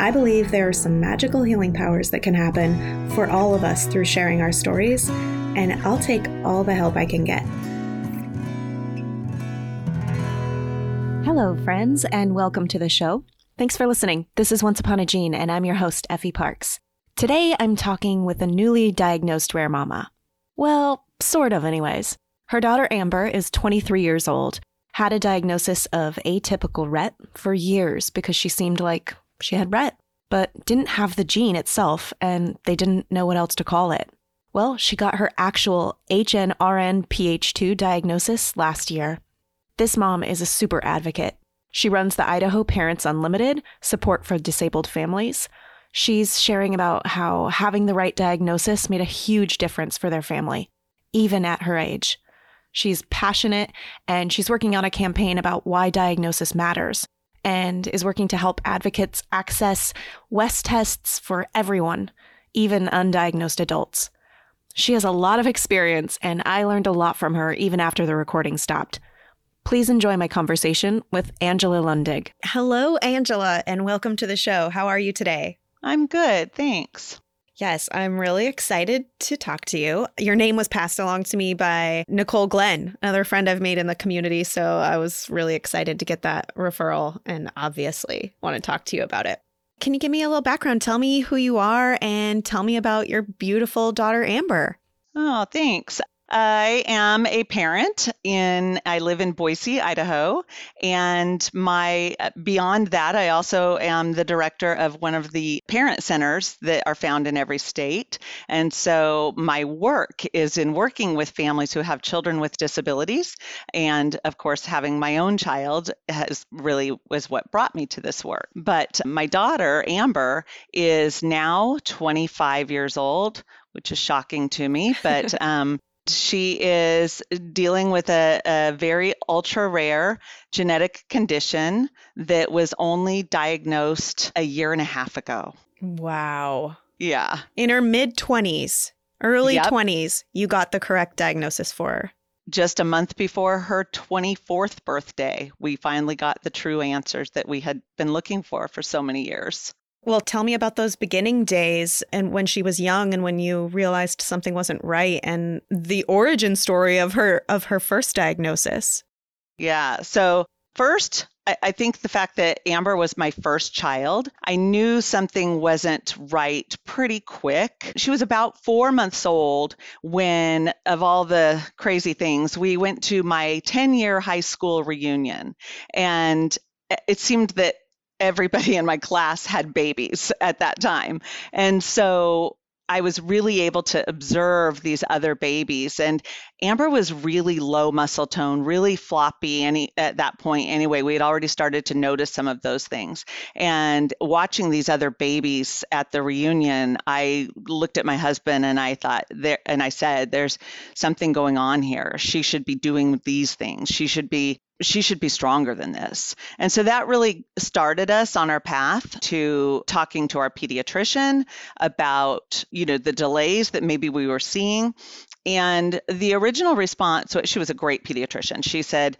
I believe there are some magical healing powers that can happen for all of us through sharing our stories, and I'll take all the help I can get. Hello, friends, and welcome to the show. Thanks for listening. This is Once Upon a Gene, and I'm your host, Effie Parks. Today, I'm talking with a newly diagnosed rare mama. Well, sort of, anyways. Her daughter Amber is 23 years old, had a diagnosis of atypical Rett for years because she seemed like she had Rett, but didn't have the gene itself, and they didn't know what else to call it. Well, she got her actual HNRNPH2 diagnosis last year. This mom is a super advocate. She runs the Idaho Parents Unlimited support for disabled families. She's sharing about how having the right diagnosis made a huge difference for their family, even at her age. She's passionate and she's working on a campaign about why diagnosis matters and is working to help advocates access WES tests for everyone, even undiagnosed adults. She has a lot of experience, and I learned a lot from her even after the recording stopped. Please enjoy my conversation with Angela Lindig. Hello, Angela, and welcome to the show. How are you today? I'm good, thanks. Yes, I'm really excited to talk to you. Your name was passed along to me by Nicole Glenn, another friend I've made in the community. So I was really excited to get that referral and obviously want to talk to you about it. Can you give me a little background? Tell me who you are and tell me about your beautiful daughter, Amber. Oh, thanks. I am a parent in I live in Boise, Idaho, and my uh, beyond that I also am the director of one of the parent centers that are found in every state. And so my work is in working with families who have children with disabilities and of course having my own child has really was what brought me to this work. But my daughter Amber is now 25 years old which is shocking to me. But um, she is dealing with a, a very ultra rare genetic condition that was only diagnosed a year and a half ago. Wow. Yeah. In her mid 20s, early yep. 20s, you got the correct diagnosis for her. Just a month before her 24th birthday, we finally got the true answers that we had been looking for for so many years. Well, tell me about those beginning days and when she was young and when you realized something wasn't right and the origin story of her of her first diagnosis. Yeah. So first, I, think the fact that Amber was my first child, I knew something wasn't right pretty quick. She was about four months old when, of all the crazy things, we went to my 10 year high school reunion. And eh, it seemed that everybody in my class had babies at that time. And so I was really able to observe these other babies. And Amber was really low muscle tone, really floppy any at that point anyway. We had already started to notice some of those things. And watching these other babies at the reunion, I looked at my husband and I thought there and I said, there's something going on here. She should be doing these things. She should be she should be stronger than this. And so that really started us on our path to talking to our pediatrician about, you know, the delays that maybe we were seeing. And the original response, so she was a great pediatrician. She said,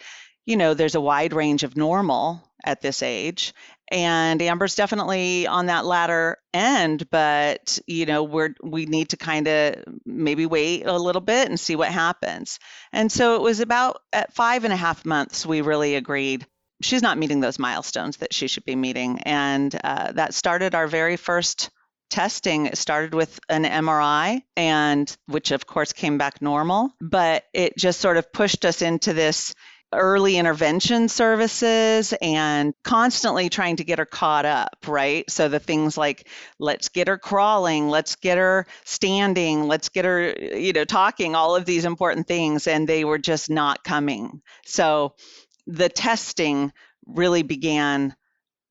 you know, there's a wide range of normal at this age and amber's definitely on that latter end but you know we're we need to kind of maybe wait a little bit and see what happens. And so it was about at five and a half months we really agreed she's not meeting those milestones that she should be meeting. And uh, that started our very first testing. It started with an mri and which of course came back normal but it just sort of pushed us into this early intervention services and constantly trying to get her caught up, right? So the things like let's get her crawling, let's get her standing, let's get her, you know, talking, all of these important things, and they were just not coming. So the testing really began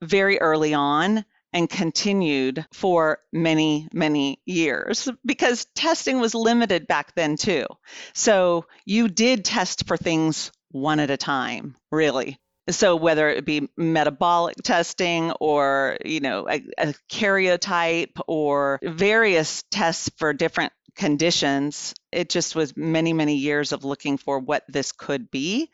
very early on and continued for many, many years because testing was limited back then too. So you did test for things one at a time, really. So whether it be metabolic testing or, you know, a, a karyotype or various tests for different conditions, it just was many, many years of looking for what this could be.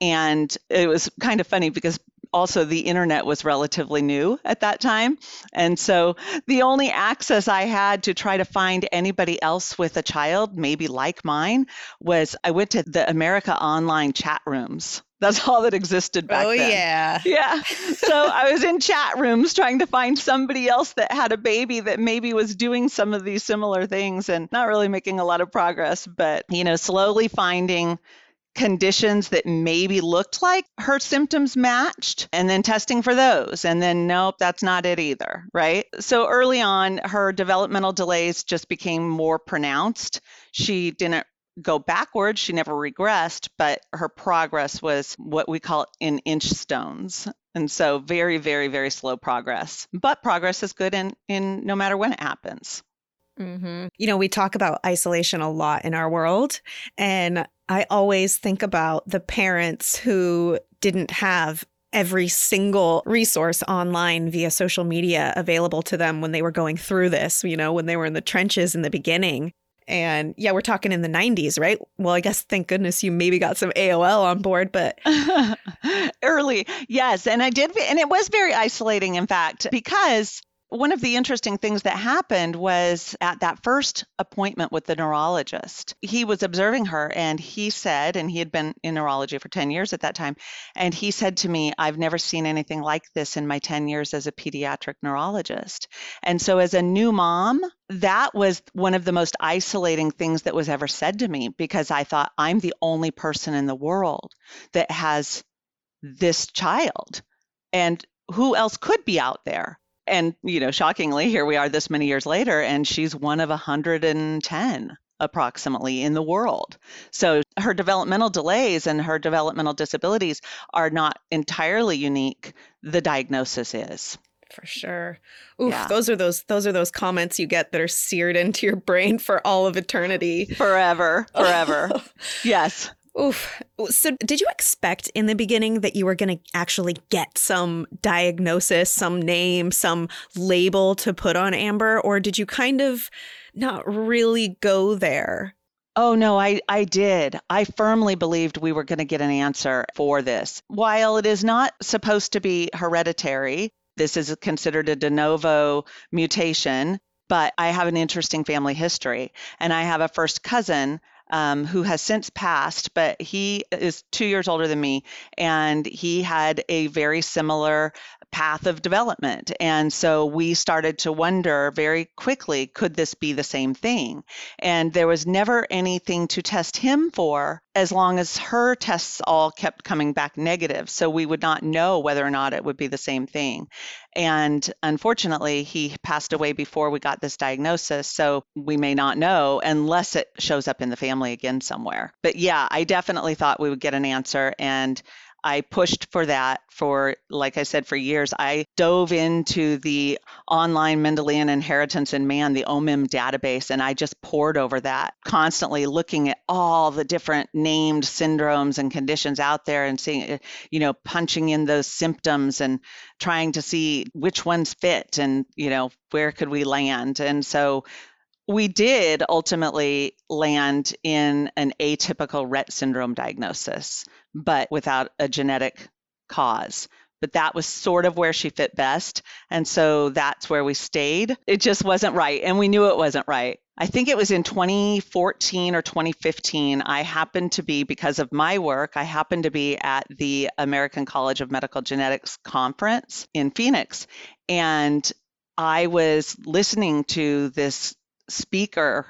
And it was kind of funny because also the internet was relatively new at that time. And so the only access I had to try to find anybody else with a child, maybe like mine, was I went to the America Online chat rooms. That's all that existed back oh, then. Oh, yeah. Yeah. So I was in chat rooms trying to find somebody else that had a baby that maybe was doing some of these similar things and not really making a lot of progress, but, you know, slowly finding conditions that maybe looked like her symptoms matched and then testing for those and then nope that's not it either right so early on her developmental delays just became more pronounced she didn't go backwards she never regressed but her progress was what we call in inch stones and so very very very slow progress but progress is good in in no matter when it happens Mm-hmm. You know, we talk about isolation a lot in our world. And I always think about the parents who didn't have every single resource online via social media available to them when they were going through this, you know, when they were in the trenches in the beginning. And yeah, we're talking in the 90s, right? Well, I guess thank goodness you maybe got some AOL on board, but early, yes. And I did, and it was very isolating, in fact, because one of the interesting things that happened was at that first appointment with the neurologist, he was observing her and he said, and he had been in neurology for 10 years at that time, and he said to me, I've never seen anything like this in my 10 years as a pediatric neurologist. And so, as a new mom, that was one of the most isolating things that was ever said to me because I thought I'm the only person in the world that has this child. And who else could be out there? And, you know, shockingly, here we are this many years later, and she's one of 110 approximately in the world. So her developmental delays and her developmental disabilities are not entirely unique. The diagnosis is. For sure. Oof, yeah. those are those those are those comments you get that are seared into your brain for all of eternity. Forever. Forever. yes. Oof. So, did you expect in the beginning that you were going to actually get some diagnosis, some name, some label to put on Amber, or did you kind of not really go there? Oh, no, I, I did. I firmly believed we were going to get an answer for this. While it is not supposed to be hereditary, this is considered a de novo mutation, but I have an interesting family history. And I have a first cousin um, who has since passed, but he is two years older than me, and he had a very similar path of development. And so we started to wonder very quickly could this be the same thing? And there was never anything to test him for as long as her tests all kept coming back negative. So we would not know whether or not it would be the same thing. And unfortunately, he passed away before we got this diagnosis. So we may not know unless it shows up in the family again somewhere. But yeah, I definitely thought we would get an answer. And I pushed for that for, like I said, for years. I dove into the online Mendelian inheritance in man, the OMIM database, and I just poured over that, constantly looking at all the different named syndromes and conditions out there and seeing, eh, you know, punching in those symptoms and trying to see which ones fit and, you know, where could we land. And so we did ultimately land in an atypical Rett syndrome diagnosis, but without a genetic cause. But that was sort of where she fit best. And so that's where we stayed. It just wasn't right. And we knew it wasn't right. I think it was in 2014 or 2015. I happened to be, because of my work, I happened to be at the American College of Medical Genetics conference in Phoenix. And I was listening to this speaker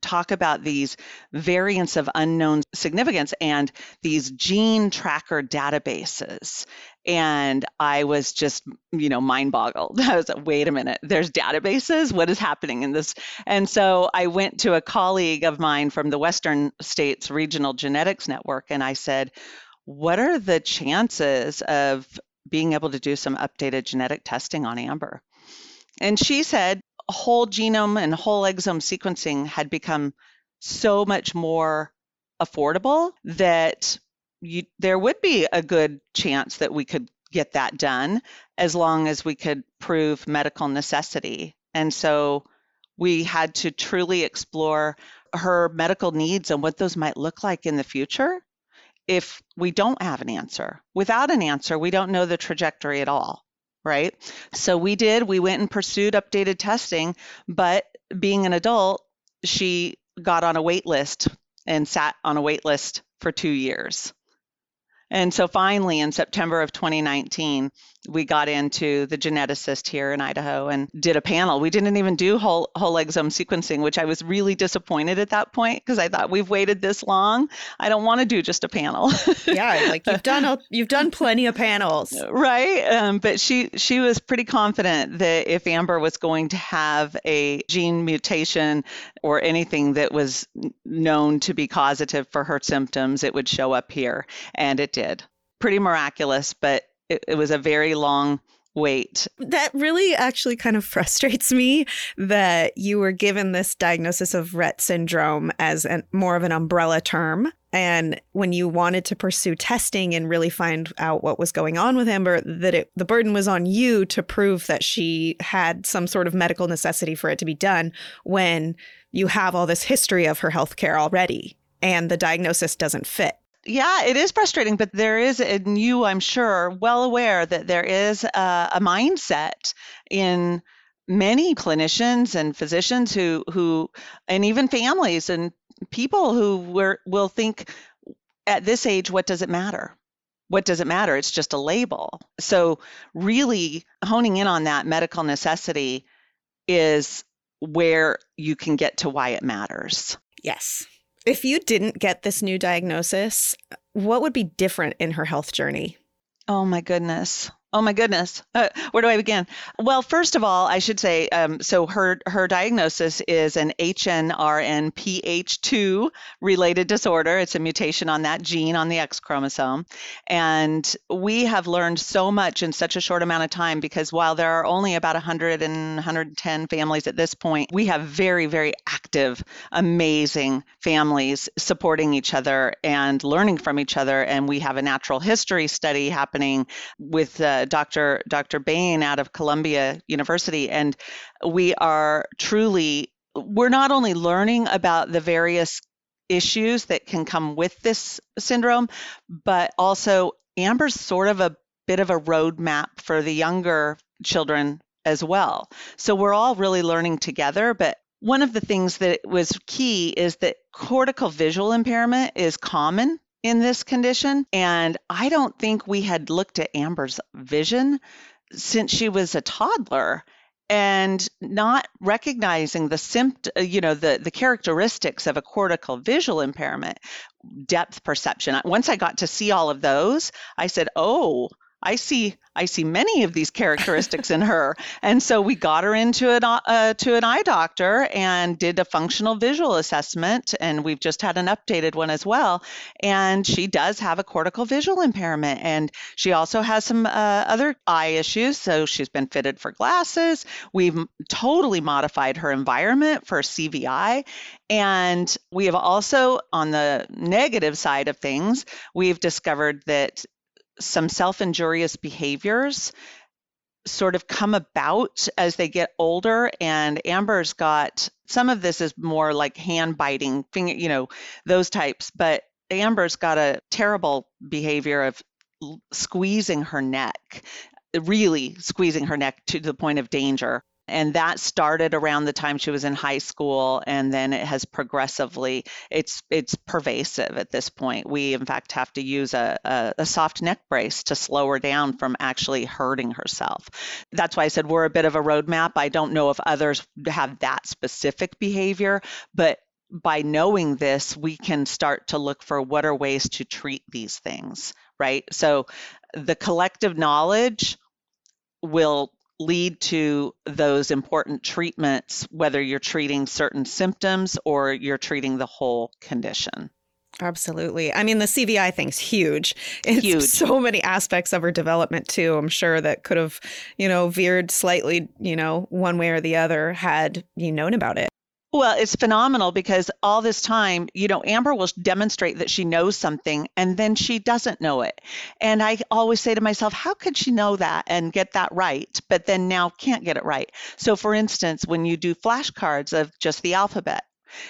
talk about these variants of unknown significance and these gene tracker databases. And I was just, you know, mind boggled. I was like, wait a minute, there's databases? What is happening in this? And so I went to a colleague of mine from the Western States Regional Genetics Network and I said, what are the chances of being able to do some updated genetic testing on Amber. And she said whole genome and whole exome sequencing had become so much more affordable that you, there would be a good chance that we could get that done as long as we could prove medical necessity. And so we had to truly explore her medical needs and what those might look like in the future if we don't have an answer. Without an answer, we don't know the trajectory at all, right? So we did, we went and pursued updated testing, but being an adult, she got on a wait list and sat on a wait list for two years. And so finally, in September of 2019, we got into the geneticist here in Idaho and did a panel. We didn't even do whole, whole exome sequencing, which I was really disappointed at that point because I thought we've waited this long. I don't want to do just a panel. yeah, like you've done a, you've done plenty of panels, right? Um, but she she was pretty confident that if Amber was going to have a gene mutation or anything that was known to be causative for her symptoms, it would show up here, and it did. Pretty miraculous, but it, it was a very long wait. That really actually kind of frustrates me that you were given this diagnosis of Rett syndrome as an, more of an umbrella term. And when you wanted to pursue testing and really find out what was going on with Amber, that it, the burden was on you to prove that she had some sort of medical necessity for it to be done when you have all this history of her health care already and the diagnosis doesn't fit yeah, it is frustrating, but there is, and you, I'm sure, well aware that there is a, a mindset in many clinicians and physicians who who and even families and people who were, will think at this age what does it matter? What does it matter? It's just a label. So really honing in on that medical necessity is where you can get to why it matters. Yes if you didn't get this new diagnosis, what would be different in her health journey? Oh my goodness. Oh my goodness. Uh, where do I begin? Well, first of all, I should say um, so her her diagnosis is an HNRNPH2 related disorder. It's a mutation on that gene on the X chromosome. And we have learned so much in such a short amount of time because while there are only about 100 and 110 families at this point, we have very, very active, amazing families supporting each other and learning from each other. And we have a natural history study happening with uh, Uh, Dr. Dr. Bain out of Columbia University, and we are truly we're not only learning about the various issues that can come with this syndrome, but also Amber's sort of a bit of a roadmap for the younger children as well. So we're all really learning together, but one of the things that was key is that cortical visual impairment is common in this condition. And I don't think we had looked at Amber's vision since she was a toddler and not recognizing the symptom you know the the characteristics of a cortical visual impairment depth perception once i got to see all of those i said oh I see I see many of these characteristics in her, and so we got her into an uh, to an eye doctor and did a functional visual assessment, and we've just had an updated one as well. And she does have a cortical visual impairment, and she also has some uh, other eye issues. So she's been fitted for glasses. We've totally modified her environment for CVI, and we have also on the negative side of things, we've discovered that some self injurious behaviors sort of come about as they get older and amber's got some of this is more like hand biting finger you know those types but amber's got a terrible behavior of squeezing her neck really squeezing her neck to the point of danger and that started around the time she was in high school and then it has progressively it's it's pervasive at this point. We in fact have to use a, a, a, soft neck brace to slow her down from actually hurting herself. That's why i said we're a bit of a roadmap. I don't know if others have that specific behavior but by knowing this we can start to look for what are ways to treat these things right? So the collective knowledge will lead to those important treatments, whether you're treating certain symptoms or you're treating the whole condition. Absolutely. I mean, the CVI thing's huge. It's Huge. so many aspects of her development too. I'm sure that could have, you know, veered slightly, you know, one way or the other had you known about it. Well, it's phenomenal because all this time, you know, Amber will demonstrate that she knows something and then she doesn't know it. And I always say to myself, how could she know that and get that right, but then now can't get it right? So, for instance, when you do flashcards of just the alphabet,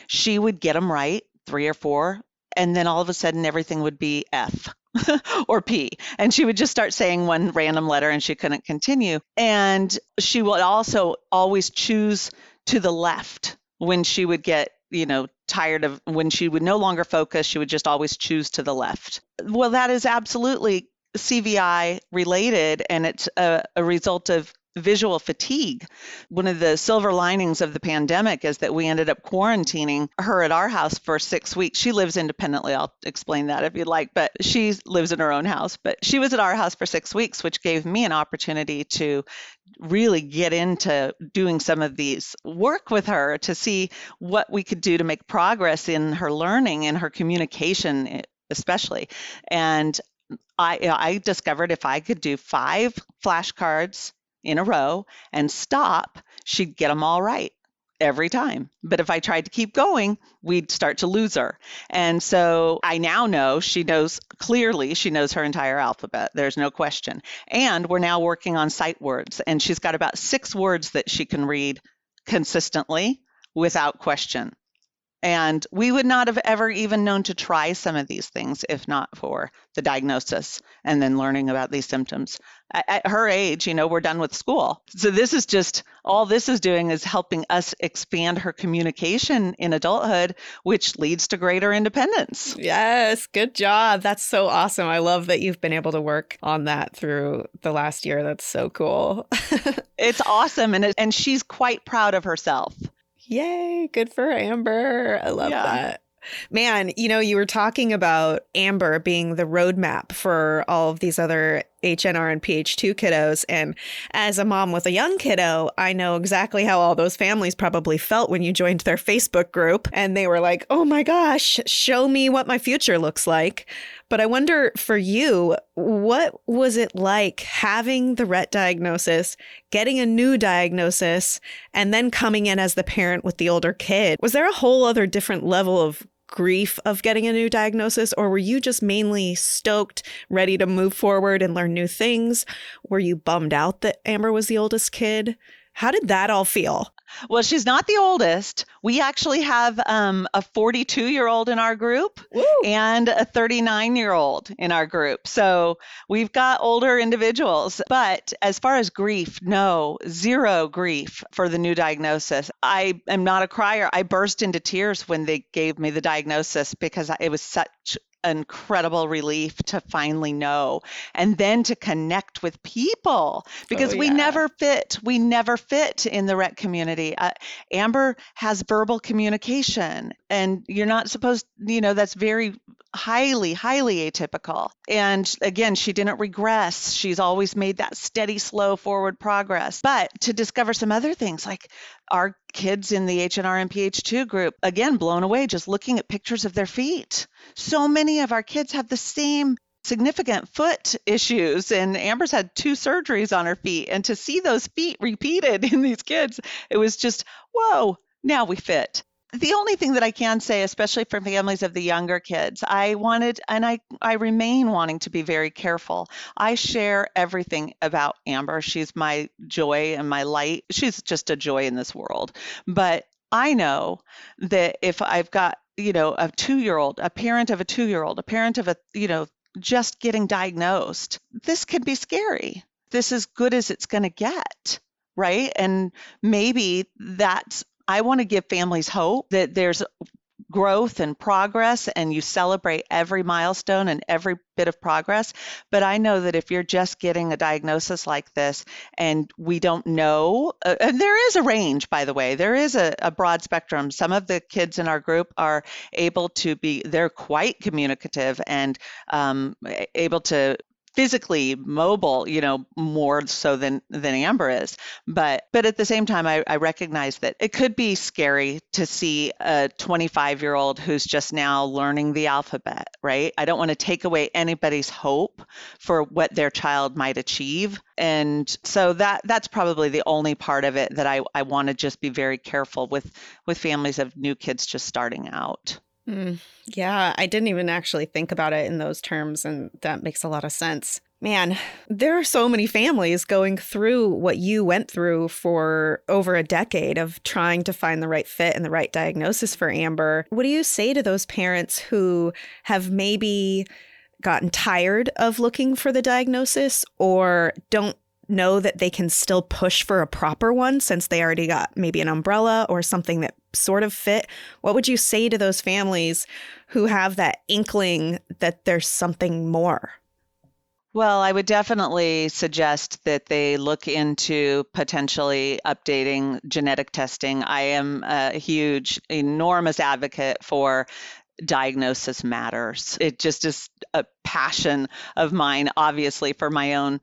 she would get them right, three or four, and then all of a sudden everything would be F. or P. And she would just start saying one random letter and she couldn't continue. And she would also always choose to the left when she would get, you know, tired of when she would no longer focus, she would just always choose to the left. Well, that is absolutely CVI related and it's a, a result of visual fatigue. One of the silver linings of the pandemic is that we ended up quarantining her at our house for six weeks. She lives independently. I'll explain that if you'd like, but she lives in her own house. But she was at our house for six weeks, which gave me an opportunity to really get into doing some of these work with her to see what we could do to make progress in her learning and her communication especially and I, I discovered if I could do five flashcards in a row and stop, she'd get them all right every time. But if I tried to keep going, we'd start to lose her. And so I now know she knows clearly, she knows her entire alphabet. There's no question. And we're now working on sight words. And she's got about six words that she can read consistently without question. And we would not have ever even known to try some of these things if not for the diagnosis and then learning about these symptoms. At her age, you know, we're done with school. So this is just all this is doing is helping us expand her communication in adulthood, which leads to greater independence. Yes, good job. That's so awesome. I love that you've been able to work on that through the last year. That's so cool. it's awesome and it, and she's quite proud of herself. Yay, good for Amber. I love yeah. that. Man, you know, you were talking about Amber being the roadmap for all of these other HNRNPH2 kiddos. And as a mom with a young kiddo, I know exactly how all those families probably felt when you joined their Facebook group and they were like, oh my gosh, show me what my future looks like. But I wonder for you, what was it like having the Rett diagnosis, getting a new diagnosis, and then coming in as the parent with the older kid? Was there a whole other different level of grief of getting a new diagnosis, or were you just mainly stoked, ready to move forward and learn new things? Were you bummed out that Amber was the oldest kid? How did that all feel? Well, she's not the oldest. We actually have um, a 42 year old in our group Woo. and a 39 year old in our group. So we've got older individuals. But as far as grief, no, zero grief for the new diagnosis. I am not a crier. I burst into tears when they gave me the diagnosis because it was such incredible relief to finally know and then to connect with people because oh, yeah. we never fit we never fit in the Rett community uh, amber has verbal communication and you're not supposed you know that's very highly highly atypical. And again she didn't regress. She's always made that steady slow forward progress. But to discover some other things like our kids in the HNRNPH2 group, again, blown away just looking at pictures of their feet. So many of our kids have the same significant foot issues and Amber's had two surgeries on her feet and to see those feet repeated in these kids it was just whoa now we fit the only thing that I can say, especially for families of the younger kids, I wanted and I, I remain wanting to be very careful. I share everything about Amber. She's my joy and my light. She's just a joy in this world. But I know that if I've got, you know, a two year old, a parent of a two year old, a parent of a, you know, just getting diagnosed, this can be scary. This is good as it's going to get right? And maybe that's I want to give families hope that there's growth and progress and you celebrate every milestone and every bit of progress. But I know that if you're just getting a diagnosis like this and we don't know, uh, and there is a range, by the way, there is a, a broad spectrum. Some of the kids in our group are able to be, they're quite communicative and um, able to physically mobile, you know, more so than than Amber is. But but at the same time, I, I recognize that it could be scary to see a 25 year old who's just now learning the alphabet, right? I don't want to take away anybody's hope for what their child might achieve. And so that that's probably the only part of it that I, I want to just be very careful with with families of new kids just starting out. Mm, yeah, I didn't even actually think about it in those terms, and that makes a lot of sense. Man, there are so many families going through what you went through for over a decade of trying to find the right fit and the right diagnosis for Amber. What do you say to those parents who have maybe gotten tired of looking for the diagnosis or don't know that they can still push for a proper one since they already got maybe an umbrella or something that sort of fit. What would you say to those families who have that inkling that there's something more? Well, I would definitely suggest that they look into potentially updating genetic testing. I am a huge, enormous advocate for diagnosis matters. It just is a passion of mine, obviously, for my own,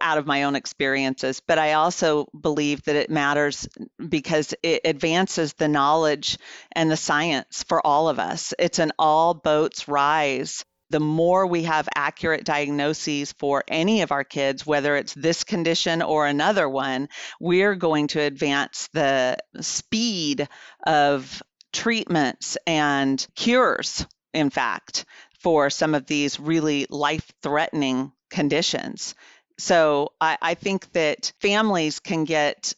out of my own experiences. But I also believe that it matters because it advances the knowledge and the science for all of us. It's an all boats rise the more we have accurate diagnoses for any of our kids, whether it's this condition or another one, we're going to advance the speed of treatments and cures, in fact, for some of these really life threatening conditions. So I, I, think that families can get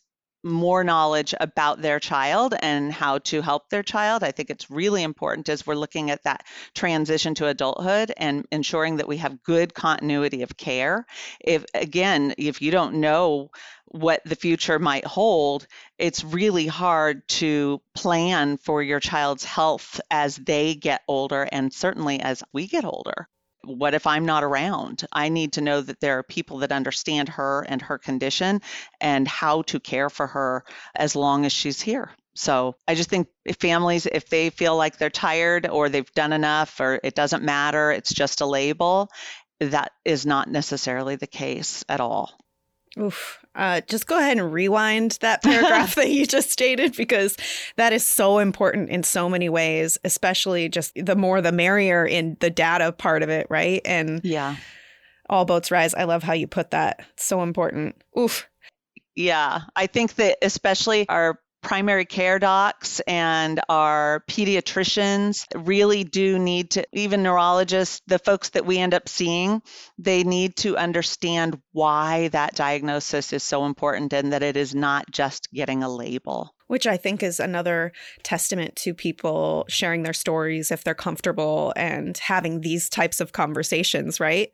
more knowledge about their child and how to help their child. I think it's really important as we're looking at that transition to adulthood and ensuring that we have good continuity of care. If again, if you don't know what the future might hold, it's really hard to plan for your child's health as they get older and certainly as we get older. What if I'm not around? I need to know that there are people that understand her and her condition and how to care for her as long as she's here. So I just think if families, if they feel like they're tired or they've done enough or it doesn't matter, it's just a label, that is not necessarily the case at all. Oof. Uh, just go ahead and rewind that paragraph that you just stated because that is so important in so many ways, especially just the more the merrier in the data part of it, right? And yeah, all boats rise. I love how you put that. It's so important. Oof. Yeah, I think that especially our primary care docs and our pediatricians really do need to, even neurologists, the folks that we end up seeing, they need to understand why that diagnosis is so important and that it is not just getting a label. Which I think is another testament to people sharing their stories if they're comfortable and having these types of conversations, right?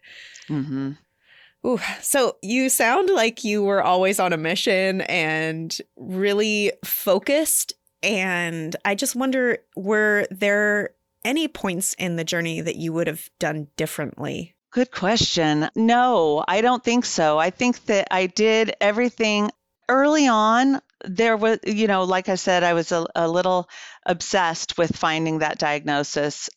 Mm-hmm. Ooh, so you sound like you were always on a mission and really focused. And I just wonder were there any points in the journey that you would have done differently? Good question. No, I don't think so. I think that I did everything early on. There was, you know, like I said, I was a, a little obsessed with finding that diagnosis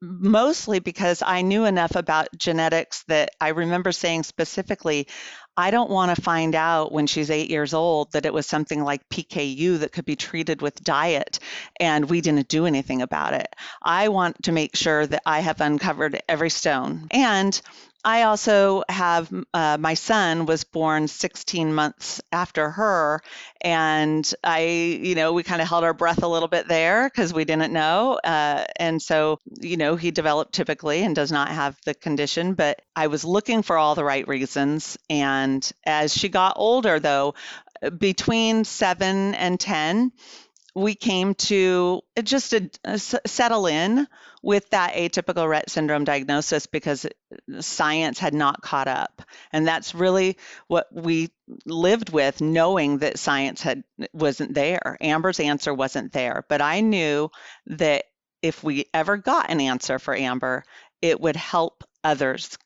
mostly because I knew enough about genetics that I remember saying specifically, I don't want to find out when she's eight years old that it was something like PKU that could be treated with diet and we didn't do anything about it. I want to make sure that I have uncovered every stone. And I also have uh, my son was born 16 months after her, and I, you know, we kind of held our breath a little bit there because we didn't know, uh, and so you know he developed typically and does not have the condition, but I was looking for all the right reasons, and as she got older, though, between seven and 10, we came to uh, just a, a settle in with that atypical Rett syndrome diagnosis because uh, science had not caught up. And that's really what we lived with knowing that science had uh, wasn't there. Amber's answer wasn't there, but I knew that if we ever got an answer for Amber, it would help others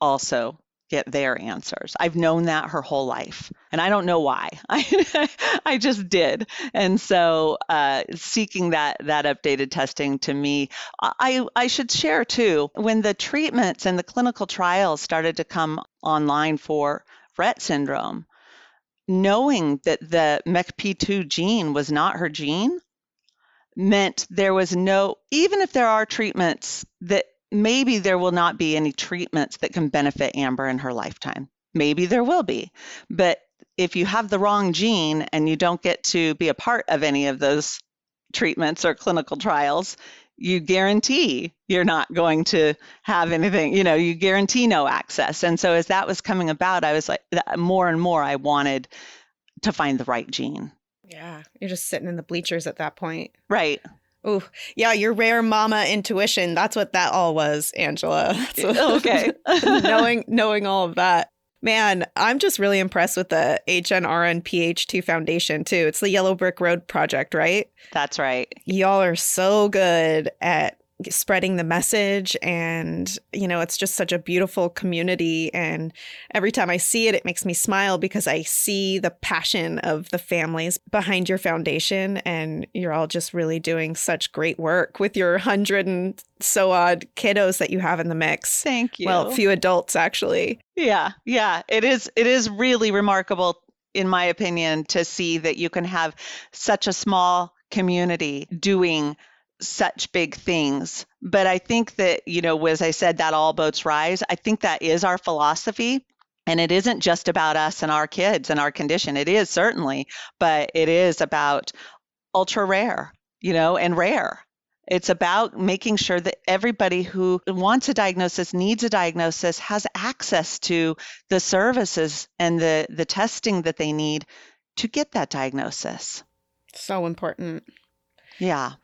also get their answers. I've known that her whole life, and I don't know why. I I just did, and so uh, seeking that that updated testing to me, I I should share too when the treatments and the clinical trials started to come online for Rett syndrome. Knowing that the MECP2 gene was not her gene meant there was no, even if there are treatments that maybe there will not be any treatments that can benefit Amber in her lifetime. Maybe there will be. But if you have the wrong gene and you don't get to be a part of any of those treatments or clinical trials, you guarantee you're not going to have anything, you know, you guarantee no access. And so as that was coming about, I was like, more and more, I wanted to find the right gene. Yeah. You're just sitting in the bleachers at that point. Right. Oh, yeah, your rare mama intuition. That's what that all was, Angela. Oh, okay. knowing knowing all of that. Man, I'm just really impressed with the HNRNPH2 Foundation too. It's the Yellow Brick Road project, right? That's right. Y'all are so good at spreading the message and you know it's just such a beautiful community and every time i see it it makes me smile because i see the passion of the families behind your foundation and you're all just really doing such great work with your hundred and so odd kiddos that you have in the mix. Thank you. Well a few adults actually. Yeah yeah. It is it is really remarkable in my opinion to see that you can have such a small community doing such big things. But I think that, you know, as I said, that all boats rise. I think that is our philosophy. And it isn't just about us and our kids and our condition. It is certainly, but it is about ultra rare, you know, and rare. It's about making sure that everybody who wants a diagnosis, needs a diagnosis, has access to the services and the, the testing that they need to get that diagnosis. So important. Yeah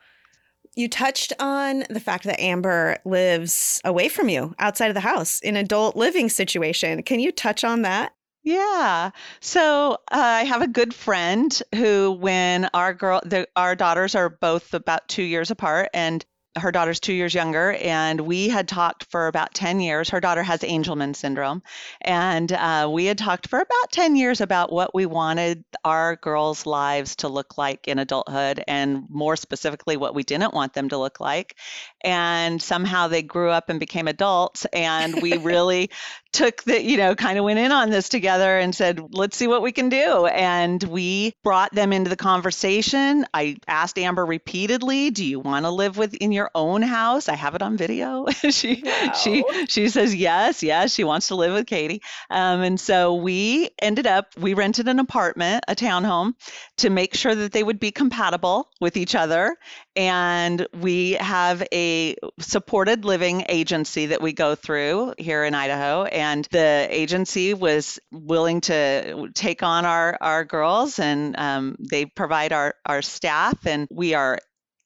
you touched on the fact that Amber lives away from you outside of the house in adult living situation. Can you touch on that? Yeah. So uh, I have a good friend who, when our girl, the, our daughters are both about two years apart, and her daughter's two years younger, and we had talked for about 10 years. Her daughter has Angelman syndrome. And uh, we had talked for about 10 years about what we wanted our girls' lives to look like in adulthood, and more specifically, what we didn't want them to look like. And somehow they grew up and became adults, and we really took the, you know, kind of went in on this together and said, let's see what we can do. And we brought them into the conversation. I asked Amber repeatedly, do you want to live with in your own house? I have it on video. she wow. she she says yes, yes, she wants to live with Katie. Um, and so we ended up we rented an apartment, a townhome, to make sure that they would be compatible with each other. And we have a supported living agency that we go through here in Idaho and the agency was willing to take on our our girls, and um, they provide our our staff, and we are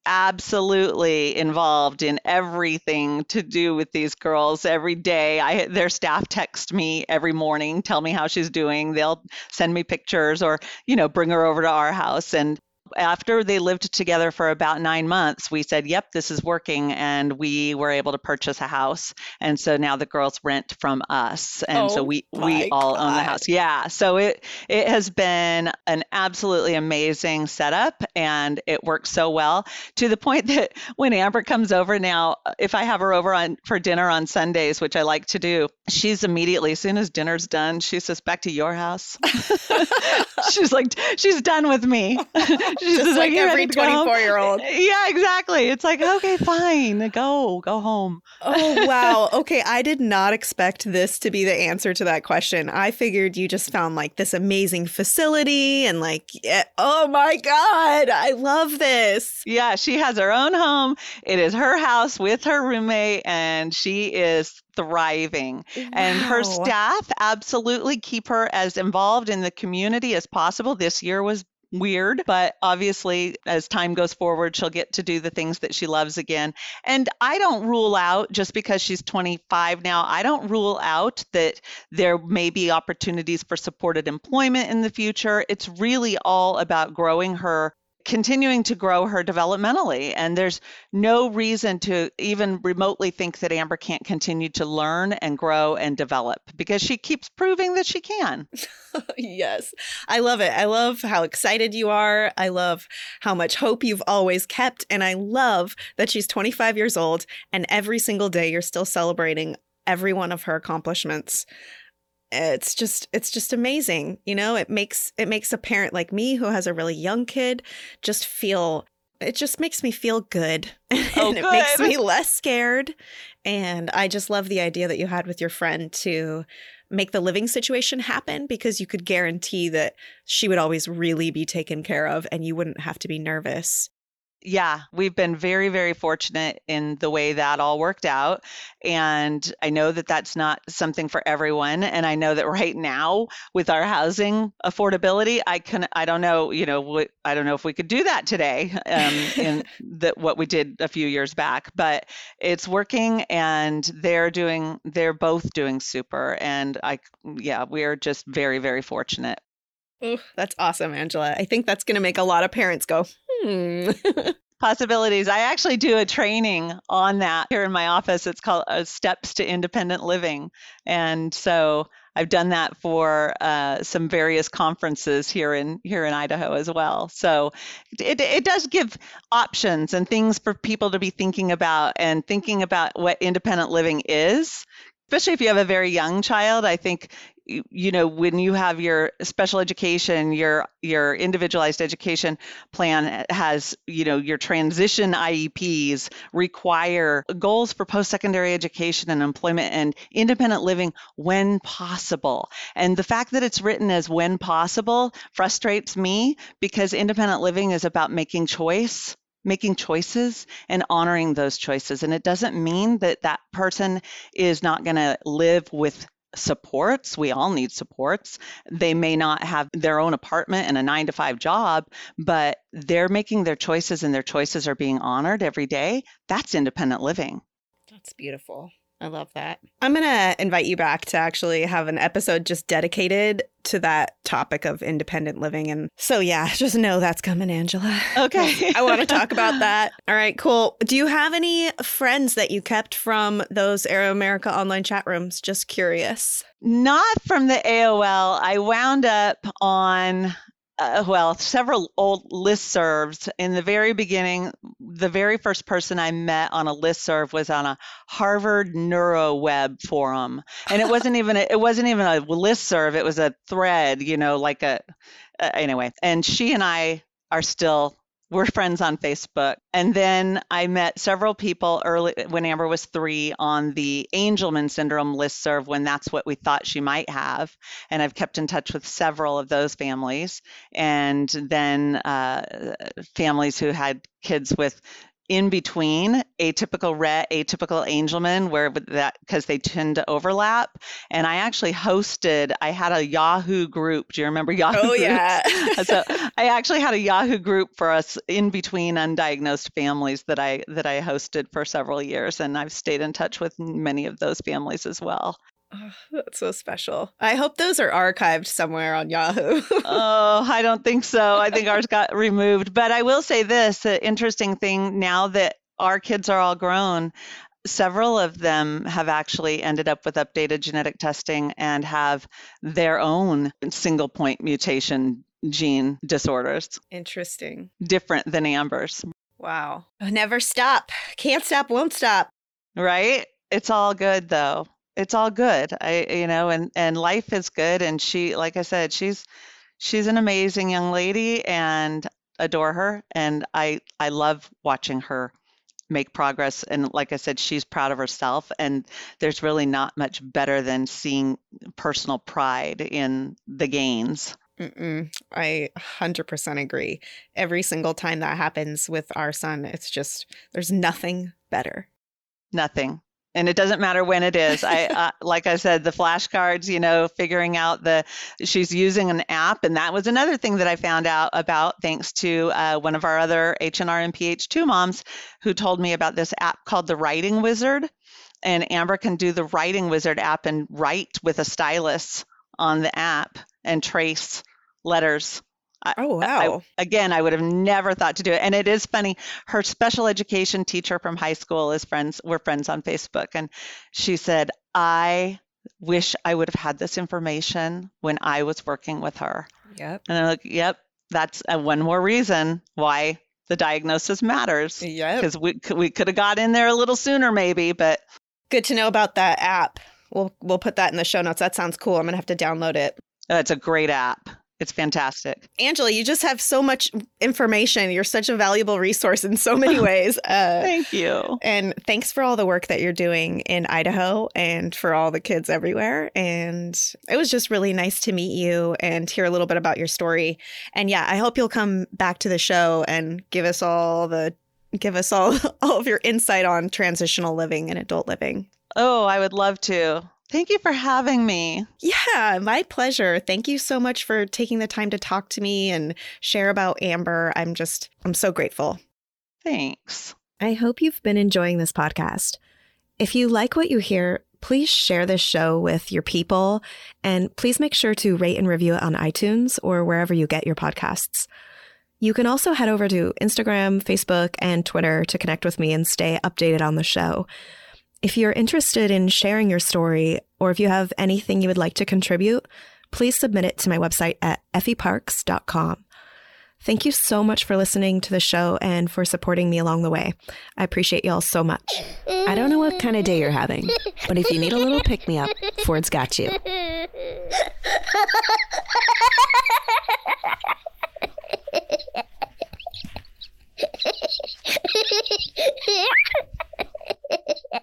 absolutely involved in everything to do with these girls every day. I their staff text me every morning, tell me how she's doing. They'll send me pictures or, you know, bring her over to our house and after they lived together for about nine months, we said, Yep, this is working. And we were able to purchase a house. And so now the girls rent from us. And oh, so we, we all God. own the house. Yeah. So it, it has been an absolutely amazing setup and it works so well to the point that when Amber comes over now, if I have her over on for dinner on Sundays, which I like to do, she's immediately, as soon as dinner's done, she says, Back to your house. she's like, She's done with me. She's just like, every 24 year old. Yeah, exactly. It's like, okay, fine, go, go home. Oh, wow. Okay. I did not expect this to be the answer to that question. I figured you just found like this amazing facility and like, oh my God, I love this. Yeah, she has her own home. It is her house with her roommate, and she is thriving. Wow. And her staff absolutely keep her as involved in the community as possible. This year was weird, but obviously, as time goes forward, she'll get to do the things that she loves again. And I don't rule out, just because she's 25 now, I don't rule out that there may be opportunities for supported employment in the future. It's really all about growing her continuing to grow her developmentally. And there's no reason to even remotely think that Amber can't continue to learn and grow and develop because she keeps proving that she can. yes. I love it. I love how excited you are. I love how much hope you've always kept. And I love that she's 25 years old and every single day you're still celebrating every one of her accomplishments it's just it's just amazing you know it makes it makes a parent like me who has a really young kid just feel it just makes me feel good oh, and good. it makes me less scared and i just love the idea that you had with your friend to make the living situation happen because you could guarantee that she would always really be taken care of and you wouldn't have to be nervous yeah, we've been very, very fortunate in the way that all worked out. And I know that that's not something for everyone. And I know that right now, with our housing affordability, I can, I don't know, you know, I don't know if we could do that today um, in that what we did a few years back, but it's working and they're doing, they're both doing super. And I, yeah, we're just very, very fortunate. Ooh, that's awesome, Angela. I think that's going to make a lot of parents go, hmm. Possibilities. I actually do a training on that here in my office. It's called uh, Steps to Independent Living. And so I've done that for uh, some various conferences here in here in Idaho as well. So it, it does give options and things for people to be thinking about and thinking about what independent living is especially if you have a very young child i think you know when you have your special education your your individualized education plan has you know your transition ieps require goals for post-secondary education and employment and independent living when possible. And the fact that it's written as when possible frustrates me because independent living is about making choice making choices and honoring those choices. And it doesn't mean that that person is not going to live with supports. We all need supports. They may not have their own apartment and a nine to five job, but they're making their choices and their choices are being honored every day. That's independent living. That's beautiful. I love that. I'm going to invite you back to actually have an episode just dedicated to that topic of independent living. And so, yeah, just know that's coming, Angela. Okay. I want to talk about that. All right, cool. Do you have any friends that you kept from those Aero America online chat rooms? Just curious. Not from the AOL. I wound up on uh, well, several old listservs. In the very beginning, the very first person I met on a listserv was on a Harvard NeuroWeb forum, and it wasn't even a, it wasn't even a listserv. It was a thread, you know, like a uh, anyway. And she and I are still we're friends on Facebook. And then I met several people early when Amber was three on the Angelman syndrome listserv when that's what we thought she might have. And I've kept in touch with several of those families. And then uh, families who had kids with in between atypical Rett, atypical Angelman, where that because they tend to overlap. And I actually hosted. I had a Yahoo group. Do you remember Yahoo? Oh yeah. so I actually had a Yahoo group for us in between undiagnosed families that I that I hosted for several years, and I've stayed in touch with many of those families as well. Oh, that's so special. I hope those are archived somewhere on Yahoo. oh, I don't think so. I think ours got removed. But I will say this the interesting thing now that our kids are all grown, several of them have actually ended up with updated genetic testing and have their own single point mutation gene disorders. Interesting. Different than Amber's. Wow. Never stop. Can't stop, won't stop. Right? It's all good though it's all good. I you know, and and life is good. And she, like I said, she's she's an amazing young lady, and adore her. And I I love watching her make progress. And like I said, she's proud of herself. And there's really not much better than seeing personal pride in the gains. Mm-mm. I 100% agree. Every single time that happens with our son, it's just, there's nothing better. Nothing and it doesn't matter when it is. I uh, like i said the flashcards you know figuring out the she's using an app and that was another thing that i found out about thanks to uh, one of our other HNRNPH2 moms who told me about this app called the writing wizard and amber can do the writing wizard app and write with a stylus on the app and trace letters Oh, I- wow. again, I would have never thought to do it. And it is funny. Her special education teacher from high school is friends. We're friends on Facebook, and she said, "I wish I would have had this information when I was working with her." yep. And I'm like, "Yep, that's uh, one more reason why the diagnosis matters Yep. because we we could have got in there a little sooner, maybe, but." Good to know about that app. We'll we'll put that in the show notes. That sounds cool. I'm gonna have to download it. It's a great app. It's fantastic. Angela, you just have so much information. You're such a valuable resource in so many ways. Uh, Thank you. and thanks for all the work that you're doing in Idaho and for all the kids everywhere. And it was just really nice to meet you and hear a little bit about your story. And yeah, I hope you'll come back to the show and give us all the give us all all of your insight on transitional living and adult living. Oh, I would love to. Thank you for having me. Yeah, my pleasure. Thank you so much for taking the time to talk to me and share about Amber. I'm just, I'm so grateful. Thanks. I hope you've been enjoying this podcast. If you like what you hear, please share this show with your people and please make sure to rate and review it on iTunes or wherever you get your podcasts. You can also head over to Instagram, Facebook, and Twitter to connect with me and stay updated on the show. If you're interested in sharing your story or if you have anything you would like to contribute, please submit it to my website at effieparks.com. Thank you so much for listening to the show and for supporting me along the way. I appreciate y'all so much. I don't know what kind of day you're having, but if you need a little pick me up, Ford's got you.